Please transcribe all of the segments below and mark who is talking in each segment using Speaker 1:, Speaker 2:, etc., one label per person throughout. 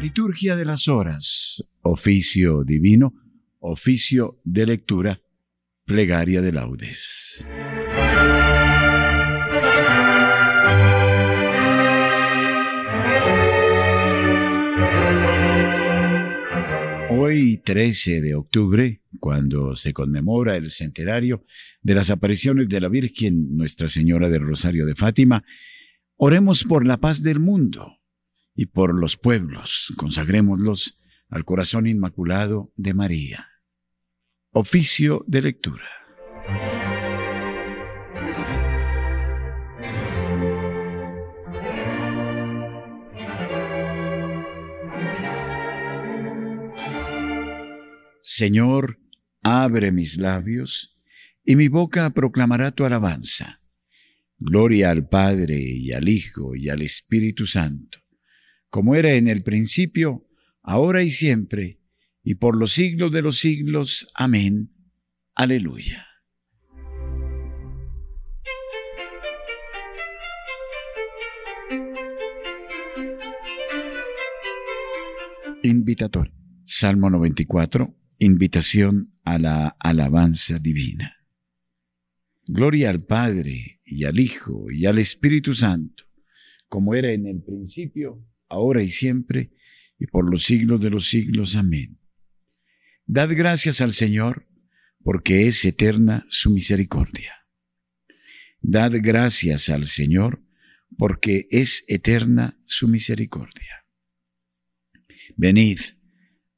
Speaker 1: Liturgia de las horas, oficio divino, oficio de lectura, plegaria de laudes. Hoy, 13 de octubre, cuando se conmemora el centenario de las apariciones de la Virgen Nuestra Señora del Rosario de Fátima, oremos por la paz del mundo y por los pueblos, consagrémoslos al corazón inmaculado de María. Oficio de lectura. Señor, abre mis labios, y mi boca proclamará tu alabanza. Gloria al Padre y al Hijo y al Espíritu Santo, como era en el principio, ahora y siempre, y por los siglos de los siglos. Amén. Aleluya. Invitator. Salmo 94 invitación a la alabanza divina. Gloria al Padre y al Hijo y al Espíritu Santo, como era en el principio, ahora y siempre, y por los siglos de los siglos. Amén. Dad gracias al Señor, porque es eterna su misericordia. Dad gracias al Señor, porque es eterna su misericordia. Venid,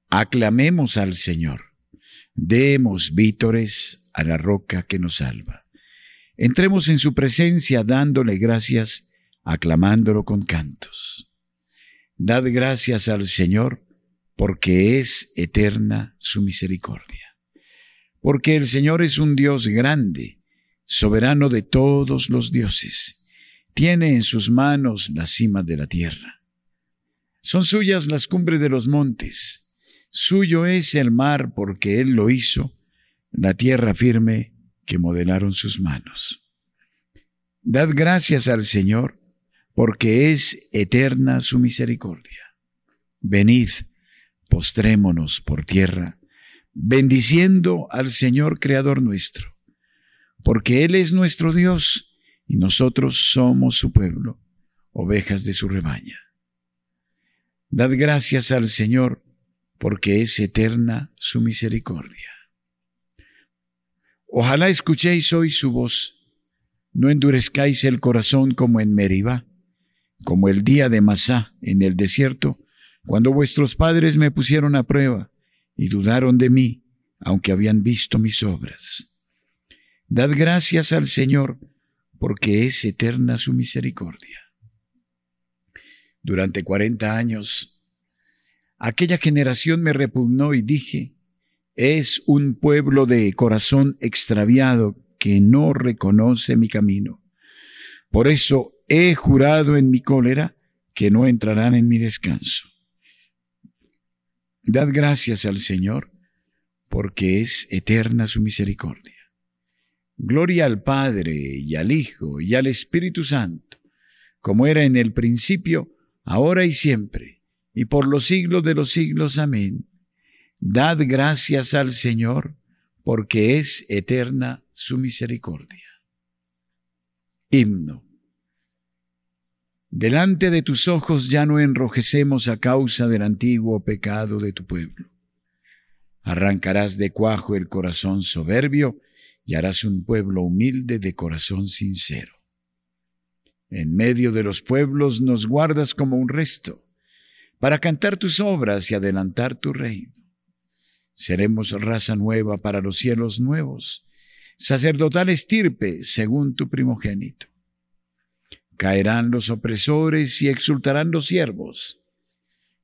Speaker 1: Aclamemos al Señor. Demos vítores a la roca que nos salva. Entremos en su presencia dándole gracias, aclamándolo con cantos. Dad gracias al Señor, porque es eterna su misericordia. Porque el Señor es un Dios grande, soberano de todos los dioses. Tiene en sus manos las cimas de la tierra. Son suyas las cumbres de los montes Suyo es el mar porque Él lo hizo, la tierra firme que modelaron sus manos. Dad gracias al Señor porque es eterna su misericordia. Venid, postrémonos por tierra, bendiciendo al Señor Creador nuestro, porque Él es nuestro Dios y nosotros somos su pueblo, ovejas de su rebaña. Dad gracias al Señor porque es eterna su misericordia. Ojalá escuchéis hoy su voz, no endurezcáis el corazón como en Meribá, como el día de Masá en el desierto, cuando vuestros padres me pusieron a prueba y dudaron de mí, aunque habían visto mis obras. Dad gracias al Señor, porque es eterna su misericordia. Durante cuarenta años Aquella generación me repugnó y dije, es un pueblo de corazón extraviado que no reconoce mi camino. Por eso he jurado en mi cólera que no entrarán en mi descanso. Dad gracias al Señor, porque es eterna su misericordia. Gloria al Padre y al Hijo y al Espíritu Santo, como era en el principio, ahora y siempre y por los siglos de los siglos. Amén. Dad gracias al Señor, porque es eterna su misericordia. Himno. Delante de tus ojos ya no enrojecemos a causa del antiguo pecado de tu pueblo. Arrancarás de cuajo el corazón soberbio y harás un pueblo humilde de corazón sincero. En medio de los pueblos nos guardas como un resto para cantar tus obras y adelantar tu reino. Seremos raza nueva para los cielos nuevos, sacerdotal estirpe según tu primogénito. Caerán los opresores y exultarán los siervos.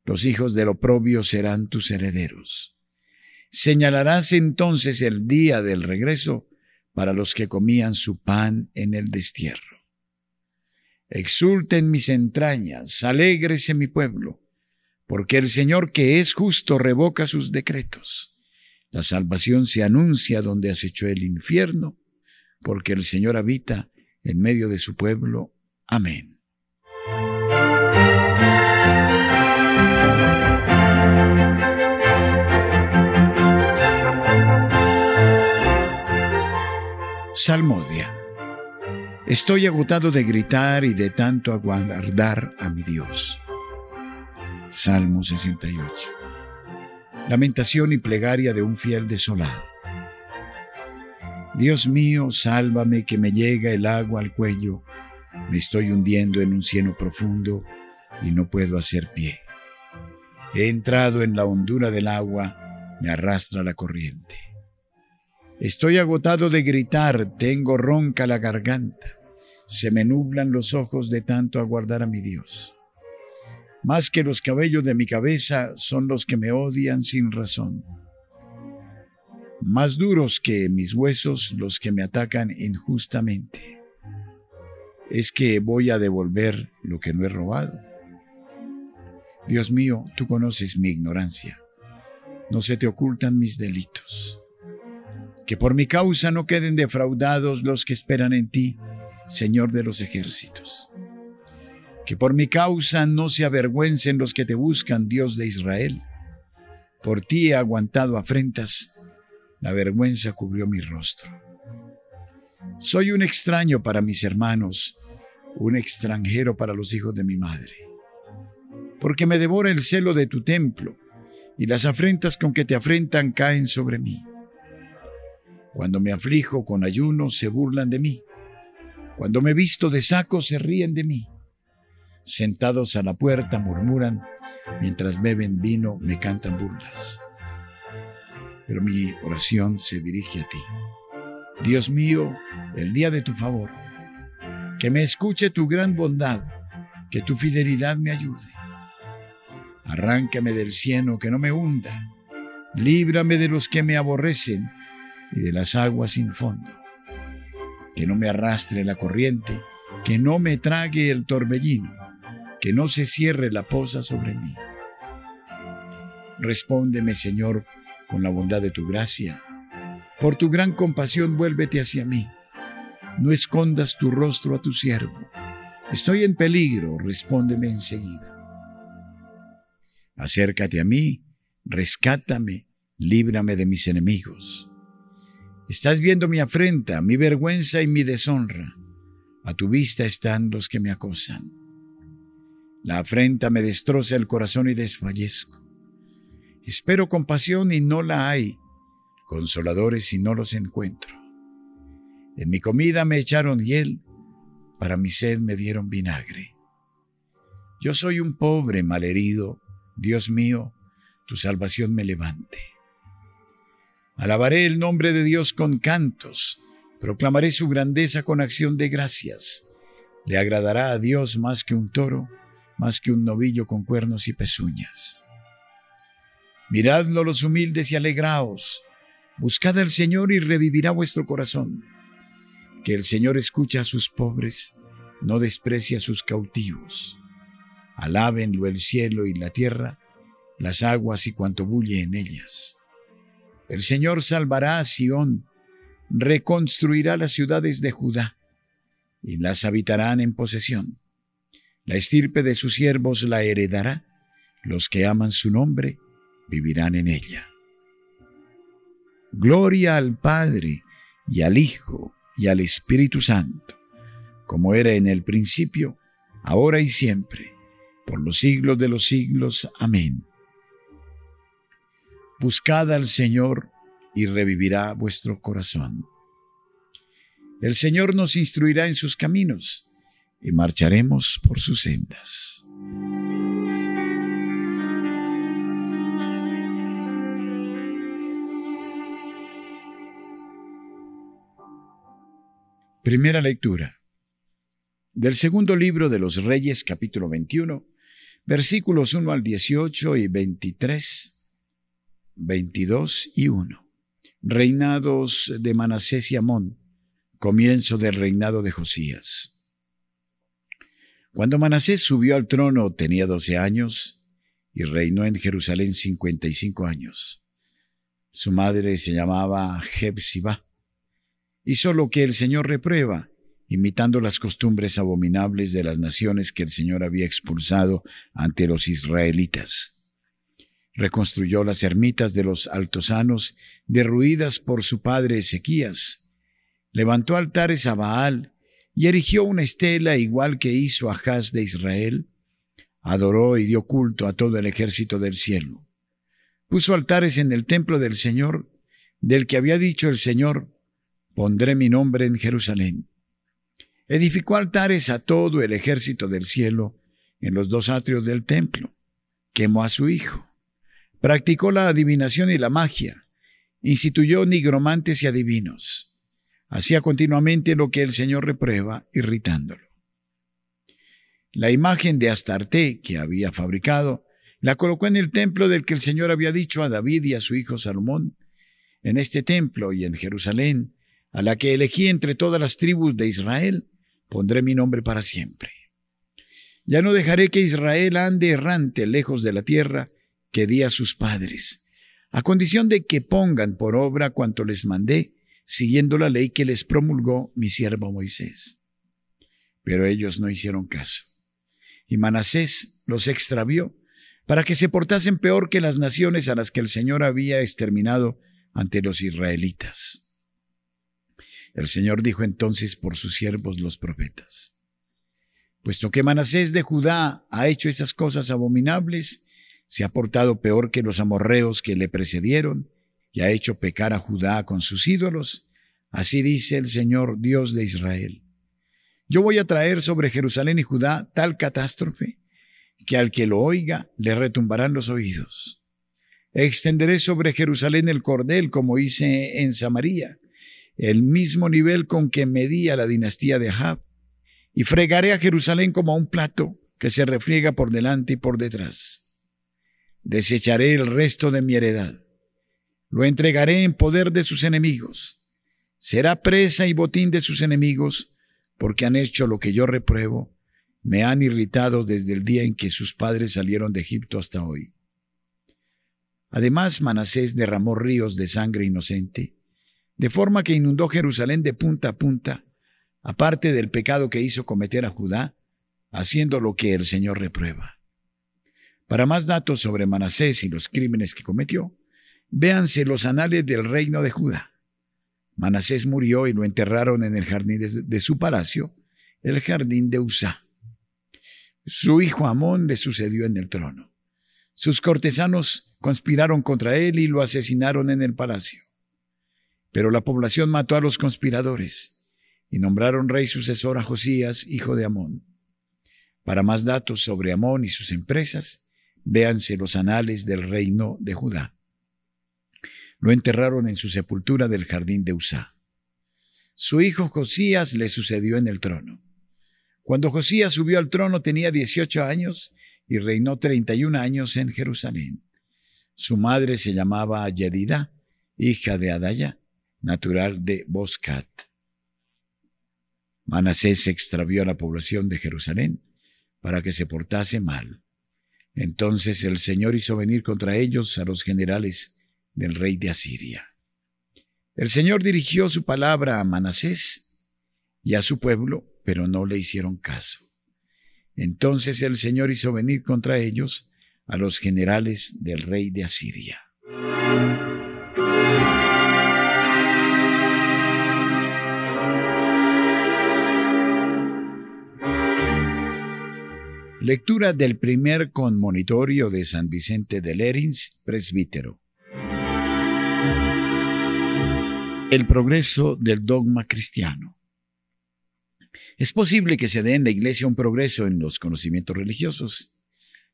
Speaker 1: Los hijos del oprobio serán tus herederos. Señalarás entonces el día del regreso para los que comían su pan en el destierro. Exulten mis entrañas, alégrese mi pueblo porque el Señor que es justo revoca sus decretos. La salvación se anuncia donde has hecho el infierno, porque el Señor habita en medio de su pueblo. Amén. Salmodia. Estoy agotado de gritar y de tanto aguardar a mi Dios. Salmo 68. Lamentación y plegaria de un fiel desolado. Dios mío, sálvame que me llega el agua al cuello. Me estoy hundiendo en un cieno profundo y no puedo hacer pie. He entrado en la hondura del agua, me arrastra la corriente. Estoy agotado de gritar, tengo ronca la garganta. Se me nublan los ojos de tanto aguardar a mi Dios. Más que los cabellos de mi cabeza son los que me odian sin razón. Más duros que mis huesos los que me atacan injustamente. Es que voy a devolver lo que no he robado. Dios mío, tú conoces mi ignorancia. No se te ocultan mis delitos. Que por mi causa no queden defraudados los que esperan en ti, Señor de los ejércitos que por mi causa no se avergüencen los que te buscan, Dios de Israel. Por ti he aguantado afrentas, la vergüenza cubrió mi rostro. Soy un extraño para mis hermanos, un extranjero para los hijos de mi madre. Porque me devora el celo de tu templo, y las afrentas con que te afrentan caen sobre mí. Cuando me aflijo con ayuno, se burlan de mí. Cuando me visto de saco, se ríen de mí. Sentados a la puerta murmuran, mientras beben vino me cantan burlas. Pero mi oración se dirige a ti. Dios mío, el día de tu favor, que me escuche tu gran bondad, que tu fidelidad me ayude. Arráncame del cieno que no me hunda, líbrame de los que me aborrecen y de las aguas sin fondo. Que no me arrastre la corriente, que no me trague el torbellino que no se cierre la posa sobre mí. Respóndeme, Señor, con la bondad de tu gracia. Por tu gran compasión vuélvete hacia mí. No escondas tu rostro a tu siervo. Estoy en peligro, respóndeme enseguida. Acércate a mí, rescátame, líbrame de mis enemigos. Estás viendo mi afrenta, mi vergüenza y mi deshonra. A tu vista están los que me acosan. La afrenta me destroza el corazón y desfallezco. Espero compasión y no la hay, consoladores y no los encuentro. En mi comida me echaron hiel, para mi sed me dieron vinagre. Yo soy un pobre malherido, Dios mío, tu salvación me levante. Alabaré el nombre de Dios con cantos, proclamaré su grandeza con acción de gracias. Le agradará a Dios más que un toro más que un novillo con cuernos y pezuñas. Miradlo los humildes y alegraos, buscad al Señor y revivirá vuestro corazón. Que el Señor escucha a sus pobres, no desprecia a sus cautivos. Alábenlo el cielo y la tierra, las aguas y cuanto bulle en ellas. El Señor salvará a Sión, reconstruirá las ciudades de Judá, y las habitarán en posesión. La estirpe de sus siervos la heredará, los que aman su nombre vivirán en ella. Gloria al Padre y al Hijo y al Espíritu Santo, como era en el principio, ahora y siempre, por los siglos de los siglos. Amén. Buscad al Señor y revivirá vuestro corazón. El Señor nos instruirá en sus caminos y marcharemos por sus sendas. Primera lectura del segundo libro de los Reyes capítulo 21, versículos 1 al 18 y 23, 22 y 1. Reinados de Manasés y Amón, comienzo del reinado de Josías. Cuando Manasés subió al trono tenía doce años y reinó en Jerusalén cincuenta y cinco años. Su madre se llamaba Jebsibá. Hizo lo que el Señor reprueba imitando las costumbres abominables de las naciones que el Señor había expulsado ante los israelitas. Reconstruyó las ermitas de los altosanos derruidas por su padre Ezequías. Levantó altares a Baal y erigió una estela igual que hizo Ahaz de Israel. Adoró y dio culto a todo el ejército del cielo. Puso altares en el templo del Señor, del que había dicho el Señor, pondré mi nombre en Jerusalén. Edificó altares a todo el ejército del cielo en los dos atrios del templo. Quemó a su hijo. Practicó la adivinación y la magia. Instituyó nigromantes y adivinos. Hacía continuamente lo que el Señor reprueba, irritándolo. La imagen de Astarte que había fabricado la colocó en el templo del que el Señor había dicho a David y a su hijo Salomón. En este templo y en Jerusalén, a la que elegí entre todas las tribus de Israel, pondré mi nombre para siempre. Ya no dejaré que Israel ande errante lejos de la tierra que di a sus padres, a condición de que pongan por obra cuanto les mandé, siguiendo la ley que les promulgó mi siervo Moisés. Pero ellos no hicieron caso. Y Manasés los extravió para que se portasen peor que las naciones a las que el Señor había exterminado ante los israelitas. El Señor dijo entonces por sus siervos los profetas, puesto que Manasés de Judá ha hecho esas cosas abominables, se ha portado peor que los amorreos que le precedieron, y ha hecho pecar a Judá con sus ídolos, así dice el Señor Dios de Israel. Yo voy a traer sobre Jerusalén y Judá tal catástrofe, que al que lo oiga le retumbarán los oídos. Extenderé sobre Jerusalén el cordel como hice en Samaria, el mismo nivel con que medía la dinastía de Ahab, y fregaré a Jerusalén como a un plato que se refriega por delante y por detrás. Desecharé el resto de mi heredad. Lo entregaré en poder de sus enemigos. Será presa y botín de sus enemigos, porque han hecho lo que yo repruebo, me han irritado desde el día en que sus padres salieron de Egipto hasta hoy. Además, Manasés derramó ríos de sangre inocente, de forma que inundó Jerusalén de punta a punta, aparte del pecado que hizo cometer a Judá, haciendo lo que el Señor reprueba. Para más datos sobre Manasés y los crímenes que cometió, véanse los anales del reino de Judá. Manasés murió y lo enterraron en el jardín de, su palacio, el jardín de Usá. Su hijo Amón le sucedió en el trono. Sus cortesanos conspiraron contra él y lo asesinaron en el palacio. Pero la población mató a los conspiradores y nombraron rey sucesor a Josías, hijo de Amón. Para más datos sobre Amón y sus empresas, véanse los anales del reino de Judá. Lo enterraron en su sepultura del jardín de Usá. Su hijo Josías le sucedió en el trono. Cuando Josías subió al trono tenía 18 años y reinó 31 años en Jerusalén. Su madre se llamaba Yedida, hija de Adaya, natural de Boscat. Manasés extravió a la población de Jerusalén para que se portase mal. Entonces el Señor hizo venir contra ellos a los generales del rey de Asiria. El Señor dirigió su palabra a Manasés y a su pueblo, pero no le hicieron caso. Entonces el Señor hizo venir contra ellos a los generales del rey de Asiria. Lectura del primer conmonitorio de San Vicente de Lerins, presbítero. El progreso del dogma cristiano. Es posible que se dé en la Iglesia un progreso en los conocimientos religiosos.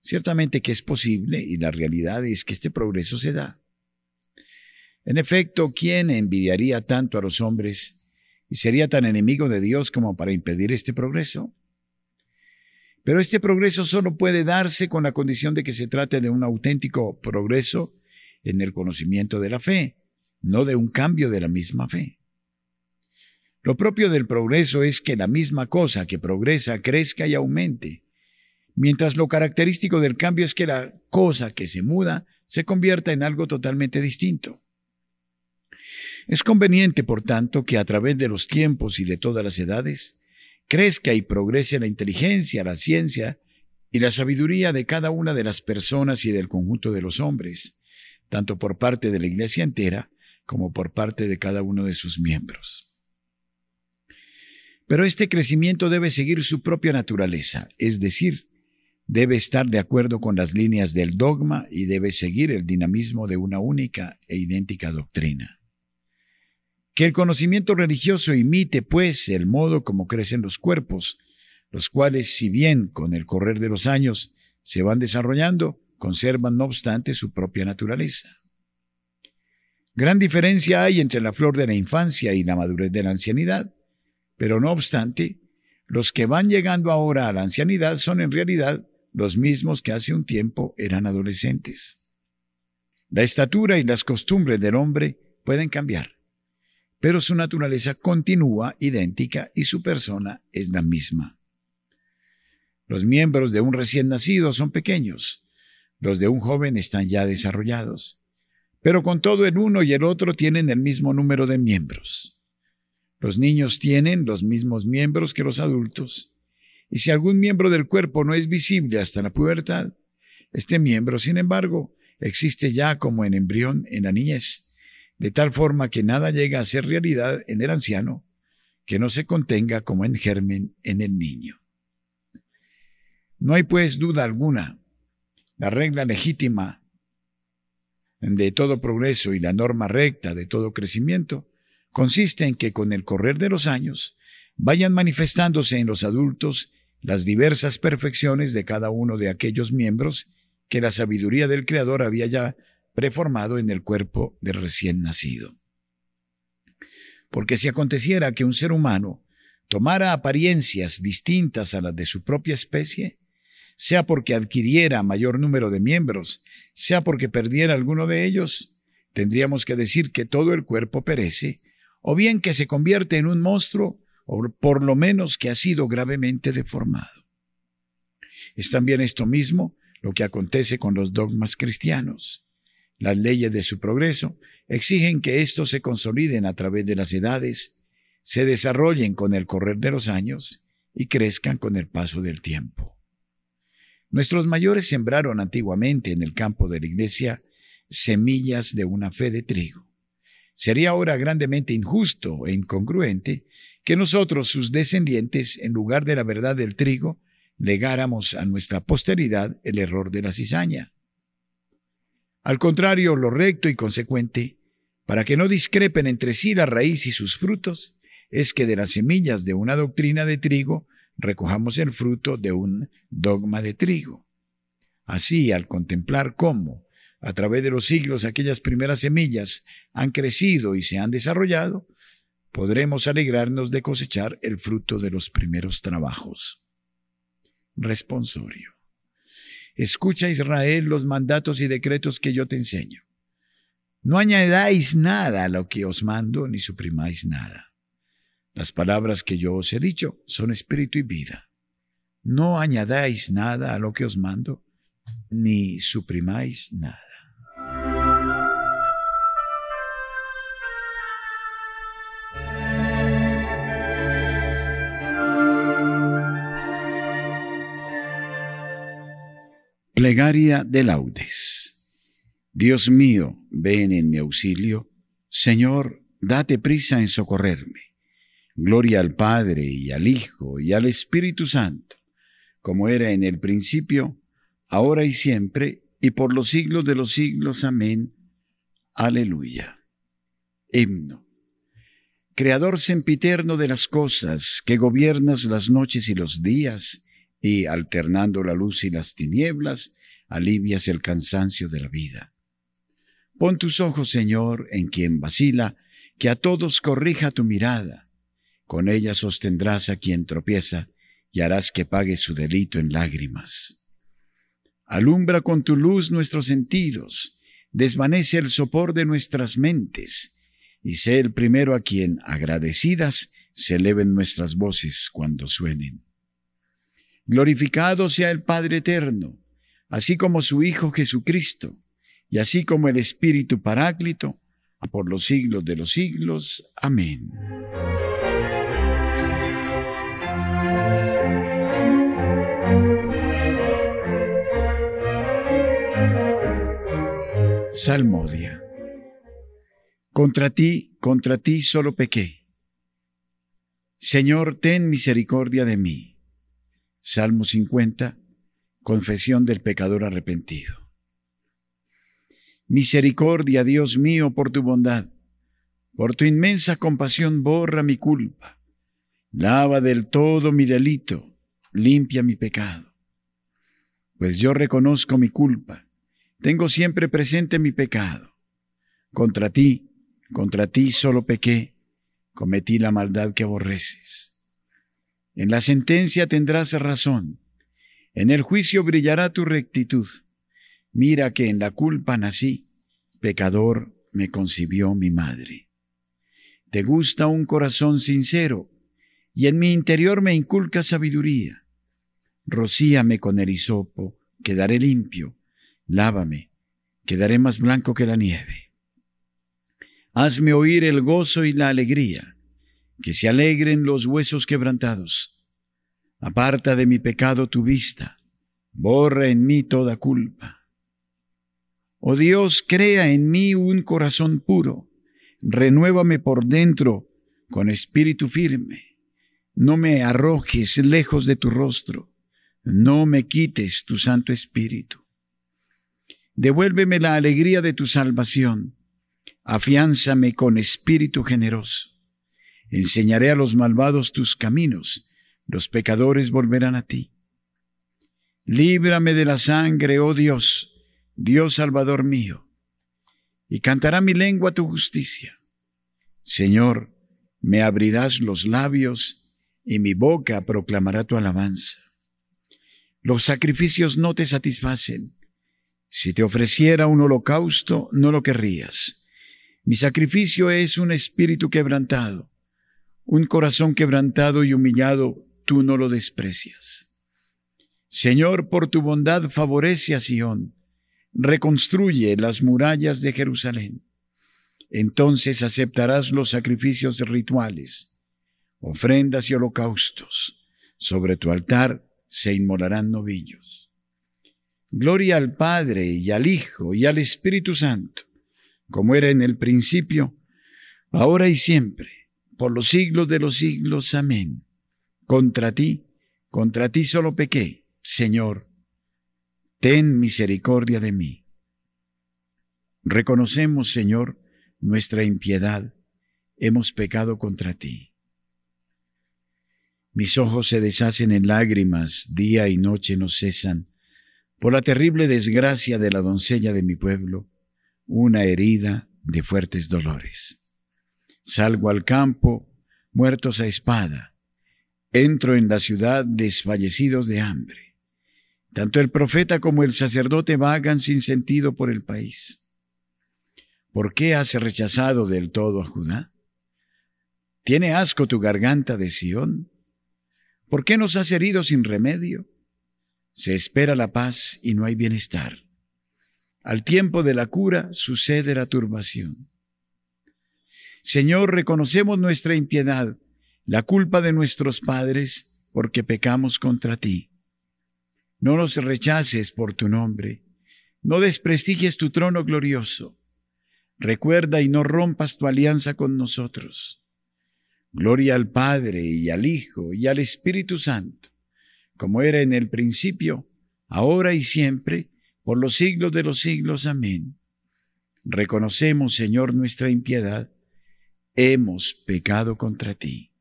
Speaker 1: Ciertamente que es posible y la realidad es que este progreso se da. En efecto, ¿quién envidiaría tanto a los hombres y sería tan enemigo de Dios como para impedir este progreso? Pero este progreso solo puede darse con la condición de que se trate de un auténtico progreso en el conocimiento de la fe, no de un cambio de la misma fe. Lo propio del progreso es que la misma cosa que progresa crezca y aumente, mientras lo característico del cambio es que la cosa que se muda se convierta en algo totalmente distinto. Es conveniente, por tanto, que a través de los tiempos y de todas las edades crezca y progrese la inteligencia, la ciencia y la sabiduría de cada una de las personas y del conjunto de los hombres, tanto por parte de la Iglesia entera como por parte de cada uno de sus miembros. Pero este crecimiento debe seguir su propia naturaleza, es decir, debe estar de acuerdo con las líneas del dogma y debe seguir el dinamismo de una única e idéntica doctrina. Que el conocimiento religioso imite, pues, el modo como crecen los cuerpos, los cuales, si bien con el correr de los años se van desarrollando, conservan no obstante su propia naturaleza. Gran diferencia hay entre la flor de la infancia y la madurez de la ancianidad, pero no obstante, los que van llegando ahora a la ancianidad son en realidad los mismos que hace un tiempo eran adolescentes. La estatura y las costumbres del hombre pueden cambiar, pero su naturaleza continúa idéntica y su persona es la misma. Los miembros de un recién nacido son pequeños, los de un joven están ya desarrollados, pero con todo el uno y el otro tienen el mismo número de miembros. Los niños tienen los mismos miembros que los adultos, y si algún miembro del cuerpo no es visible hasta la pubertad, este miembro, sin embargo, existe ya como en embrión en la niñez, de tal forma que nada llega a ser realidad en el anciano que no se contenga como en germen en el niño. No hay pues duda alguna, la regla legítima de todo progreso y la norma recta de todo crecimiento consiste en que con el correr de los años vayan manifestándose en los adultos las diversas perfecciones de cada uno de aquellos miembros que la sabiduría del Creador había ya preformado en el cuerpo del recién nacido. Porque si aconteciera que un ser humano tomara apariencias distintas a las de su propia especie, sea porque adquiriera mayor número de miembros, sea porque perdiera alguno de ellos, tendríamos que decir que todo el cuerpo perece, o bien que se convierte en un monstruo, o por lo menos que ha sido gravemente deformado. Es también esto mismo lo que acontece con los dogmas cristianos. Las leyes de su progreso exigen que éstos se consoliden a través de las edades, se desarrollen con el correr de los años y crezcan con el paso del tiempo. Nuestros mayores sembraron antiguamente en el campo de la iglesia semillas de una fe de trigo. Sería ahora grandemente injusto e incongruente que nosotros, sus descendientes, en lugar de la verdad del trigo, legáramos a nuestra posteridad el error de la cizaña. Al contrario, lo recto y consecuente, para que no discrepen entre sí la raíz y sus frutos, es que de las semillas de una doctrina de trigo recojamos el fruto de un dogma de trigo. Así, al contemplar cómo, a través de los siglos aquellas primeras semillas han crecido y se han desarrollado, podremos alegrarnos de cosechar el fruto de los primeros trabajos. Responsorio. Escucha Israel los mandatos y decretos que yo te enseño. No añadáis nada a lo que os mando, ni suprimáis nada. Las palabras que yo os he dicho son espíritu y vida. No añadáis nada a lo que os mando, ni suprimáis nada. Plegaria de laudes. Dios mío, ven en mi auxilio. Señor, date prisa en socorrerme. Gloria al Padre y al Hijo y al Espíritu Santo, como era en el principio, ahora y siempre, y por los siglos de los siglos. Amén. Aleluya. Himno. Creador sempiterno de las cosas, que gobiernas las noches y los días, y, alternando la luz y las tinieblas, alivias el cansancio de la vida. Pon tus ojos, Señor, en quien vacila, que a todos corrija tu mirada. Con ella sostendrás a quien tropieza y harás que pague su delito en lágrimas. Alumbra con tu luz nuestros sentidos, desvanece el sopor de nuestras mentes, y sé el primero a quien, agradecidas, se eleven nuestras voces cuando suenen. Glorificado sea el Padre Eterno, así como su Hijo Jesucristo, y así como el Espíritu Paráclito, por los siglos de los siglos. Amén. Salmodia. Contra ti, contra ti solo pequé. Señor, ten misericordia de mí. Salmo 50. Confesión del pecador arrepentido. Misericordia, Dios mío, por tu bondad. Por tu inmensa compasión borra mi culpa. Lava del todo mi delito. Limpia mi pecado. Pues yo reconozco mi culpa tengo siempre presente mi pecado. Contra ti, contra ti solo pequé, cometí la maldad que aborreces. En la sentencia tendrás razón, en el juicio brillará tu rectitud. Mira que en la culpa nací, pecador me concibió mi madre. Te gusta un corazón sincero, y en mi interior me inculca sabiduría. Rocíame con el hisopo, quedaré limpio Lávame, quedaré más blanco que la nieve. Hazme oír el gozo y la alegría, que se alegren los huesos quebrantados. Aparta de mi pecado tu vista, borra en mí toda culpa. Oh Dios, crea en mí un corazón puro, renuévame por dentro con espíritu firme. No me arrojes lejos de tu rostro, no me quites tu santo espíritu. Devuélveme la alegría de tu salvación. Afiánzame con espíritu generoso. Enseñaré a los malvados tus caminos. Los pecadores volverán a ti. Líbrame de la sangre, oh Dios, Dios Salvador mío. Y cantará mi lengua tu justicia. Señor, me abrirás los labios y mi boca proclamará tu alabanza. Los sacrificios no te satisfacen si te ofreciera un holocausto, no lo querrías. Mi sacrificio es un espíritu quebrantado, un corazón quebrantado y humillado, tú no lo desprecias. Señor, por tu bondad favorece a Sión, reconstruye las murallas de Jerusalén. Entonces aceptarás los sacrificios rituales, ofrendas y holocaustos. Sobre tu altar se inmolarán novillos. Gloria al Padre y al Hijo y al Espíritu Santo, como era en el principio, ahora y siempre, por los siglos de los siglos. Amén. Contra ti, contra ti solo pequé, Señor, ten misericordia de mí. Reconocemos, Señor, nuestra impiedad, hemos pecado contra ti. Mis ojos se deshacen en lágrimas, día y noche no cesan por la terrible desgracia de la doncella de mi pueblo, una herida de fuertes dolores. Salgo al campo, muertos a espada, entro en la ciudad desfallecidos de hambre. Tanto el profeta como el sacerdote vagan sin sentido por el país. ¿Por qué has rechazado del todo a Judá? ¿Tiene asco tu garganta de Sión? ¿Por qué nos has herido sin remedio? Se espera la paz y no hay bienestar. Al tiempo de la cura sucede la turbación. Señor, reconocemos nuestra impiedad, la culpa de nuestros padres, porque pecamos contra ti. No nos rechaces por tu nombre, no desprestigies tu trono glorioso. Recuerda y no rompas tu alianza con nosotros. Gloria al Padre y al Hijo y al Espíritu Santo como era en el principio, ahora y siempre, por los siglos de los siglos. Amén. Reconocemos, Señor, nuestra impiedad. Hemos pecado contra ti.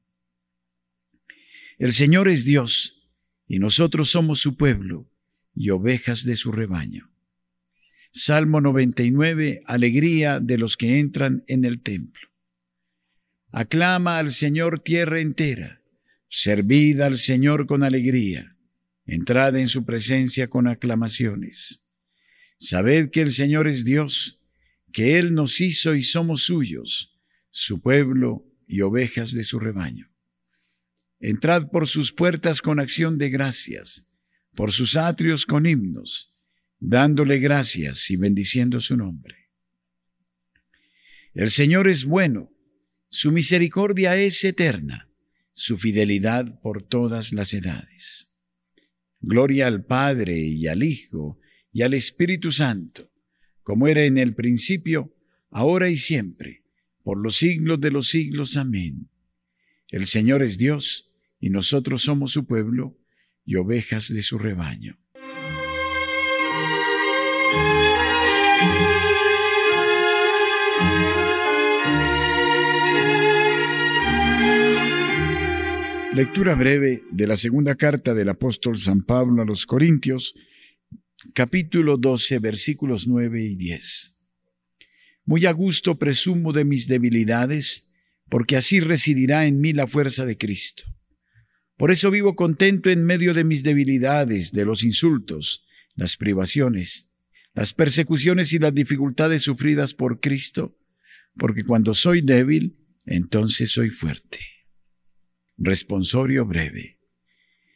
Speaker 1: El Señor es Dios, y nosotros somos su pueblo y ovejas de su rebaño. Salmo 99, alegría de los que entran en el templo. Aclama al Señor tierra entera Servid al Señor con alegría, entrad en su presencia con aclamaciones. Sabed que el Señor es Dios, que Él nos hizo y somos suyos, su pueblo y ovejas de su rebaño. Entrad por sus puertas con acción de gracias, por sus atrios con himnos, dándole gracias y bendiciendo su nombre. El Señor es bueno, su misericordia es eterna su fidelidad por todas las edades. Gloria al Padre y al Hijo y al Espíritu Santo, como era en el principio, ahora y siempre, por los siglos de los siglos. Amén. El Señor es Dios, y nosotros somos su pueblo y ovejas de su rebaño. Lectura breve de la segunda carta del apóstol San Pablo a los Corintios, capítulo 12, versículos 9 y 10. Muy a gusto presumo de mis debilidades, porque así residirá en mí la fuerza de Cristo. Por eso vivo contento en medio de mis debilidades, de los insultos, las privaciones, las persecuciones y las dificultades sufridas por Cristo, porque cuando soy débil, entonces soy fuerte. Responsorio breve.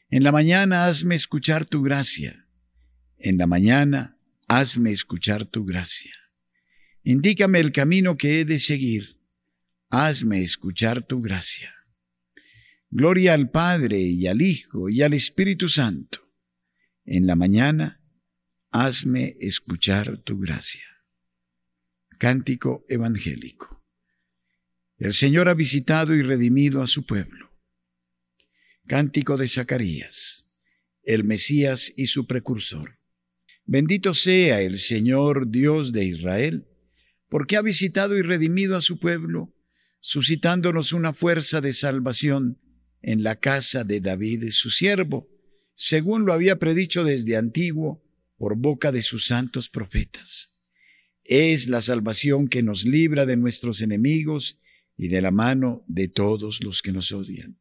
Speaker 1: En la mañana hazme escuchar tu gracia en la mañana, hazme escuchar tu gracia. Indícame el camino que he de seguir. Hazme escuchar tu gracia. Gloria al Padre y al Hijo y al Espíritu Santo. En la mañana, hazme escuchar tu gracia. Cántico Evangélico. El Señor ha visitado y redimido a su pueblo. Cántico de Zacarías, el Mesías y su precursor. Bendito sea el Señor Dios de Israel, porque ha visitado y redimido a su pueblo, suscitándonos una fuerza de salvación en la casa de David, su siervo, según lo había predicho desde antiguo por boca de sus santos profetas. Es la salvación que nos libra de nuestros enemigos y de la mano de todos los que nos odian.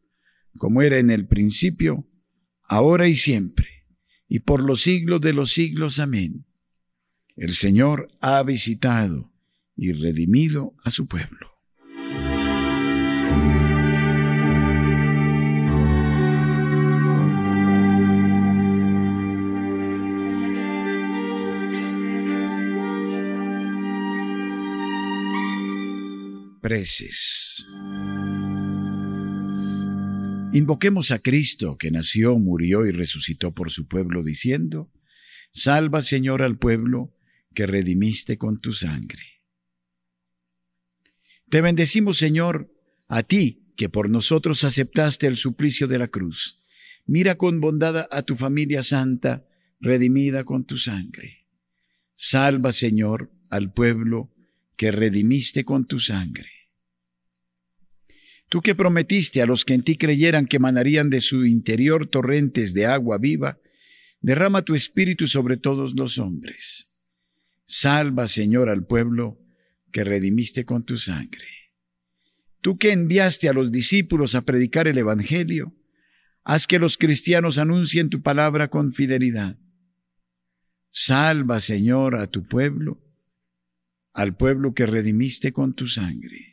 Speaker 1: como era en el principio, ahora y siempre, y por los siglos de los siglos. Amén. El Señor ha visitado y redimido a su pueblo. Preces. Invoquemos a Cristo que nació, murió y resucitó por su pueblo, diciendo, Salva Señor al pueblo, que redimiste con tu sangre. Te bendecimos, Señor, a ti que por nosotros aceptaste el suplicio de la cruz. Mira con bondad a tu familia santa, redimida con tu sangre. Salva, Señor, al pueblo que redimiste con tu sangre. Tú que prometiste a los que en ti creyeran que emanarían de su interior torrentes de agua viva, derrama tu espíritu sobre todos los hombres. Salva, Señor, al pueblo que redimiste con tu sangre. Tú que enviaste a los discípulos a predicar el Evangelio, haz que los cristianos anuncien tu palabra con fidelidad. Salva, Señor, a tu pueblo, al pueblo que redimiste con tu sangre.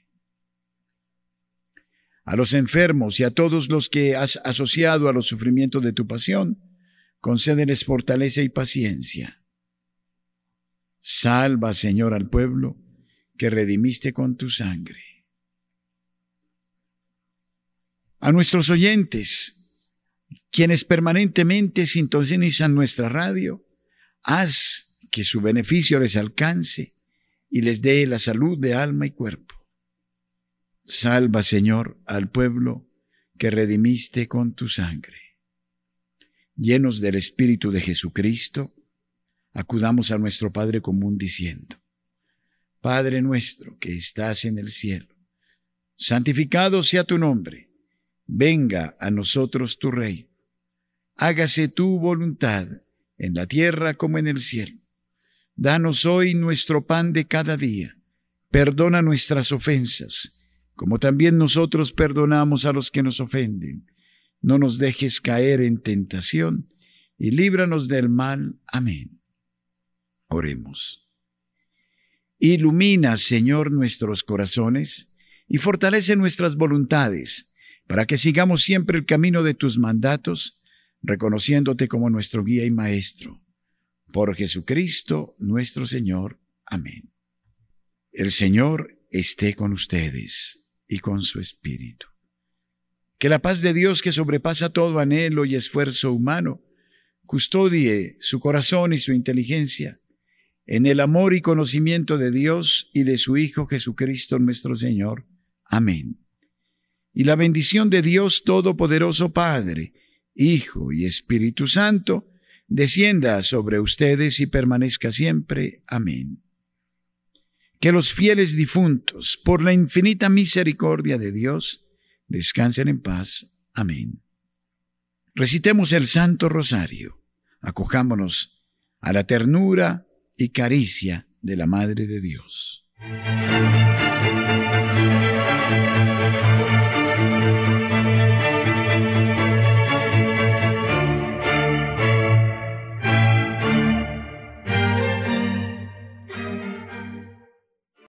Speaker 1: A los enfermos y a todos los que has asociado a los sufrimientos de tu pasión, concédeles fortaleza y paciencia. Salva, Señor, al pueblo que redimiste con tu sangre. A nuestros oyentes, quienes permanentemente sintonizan nuestra radio, haz que su beneficio les alcance y les dé la salud de alma y cuerpo. Salva, Señor, al pueblo que redimiste con tu sangre. Llenos del Espíritu de Jesucristo, acudamos a nuestro Padre común diciendo, Padre nuestro que estás en el cielo, santificado sea tu nombre, venga a nosotros tu rey, hágase tu voluntad en la tierra como en el cielo. Danos hoy nuestro pan de cada día, perdona nuestras ofensas, como también nosotros perdonamos a los que nos ofenden. No nos dejes caer en tentación, y líbranos del mal. Amén. Oremos. Ilumina, Señor, nuestros corazones, y fortalece nuestras voluntades, para que sigamos siempre el camino de tus mandatos, reconociéndote como nuestro guía y maestro. Por Jesucristo nuestro Señor. Amén. El Señor esté con ustedes y con su Espíritu. Que la paz de Dios que sobrepasa todo anhelo y esfuerzo humano, custodie su corazón y su inteligencia en el amor y conocimiento de Dios y de su Hijo Jesucristo nuestro Señor Amén. Y la bendición de Dios Todopoderoso Padre, Hijo y Espíritu Santo, descienda sobre ustedes y permanezca siempre. Amén. Que los fieles difuntos, por la infinita misericordia de Dios, descansen en paz. Amén. Recitemos el Santo Rosario. Acojámonos a la ternura y caricia de la Madre de Dios.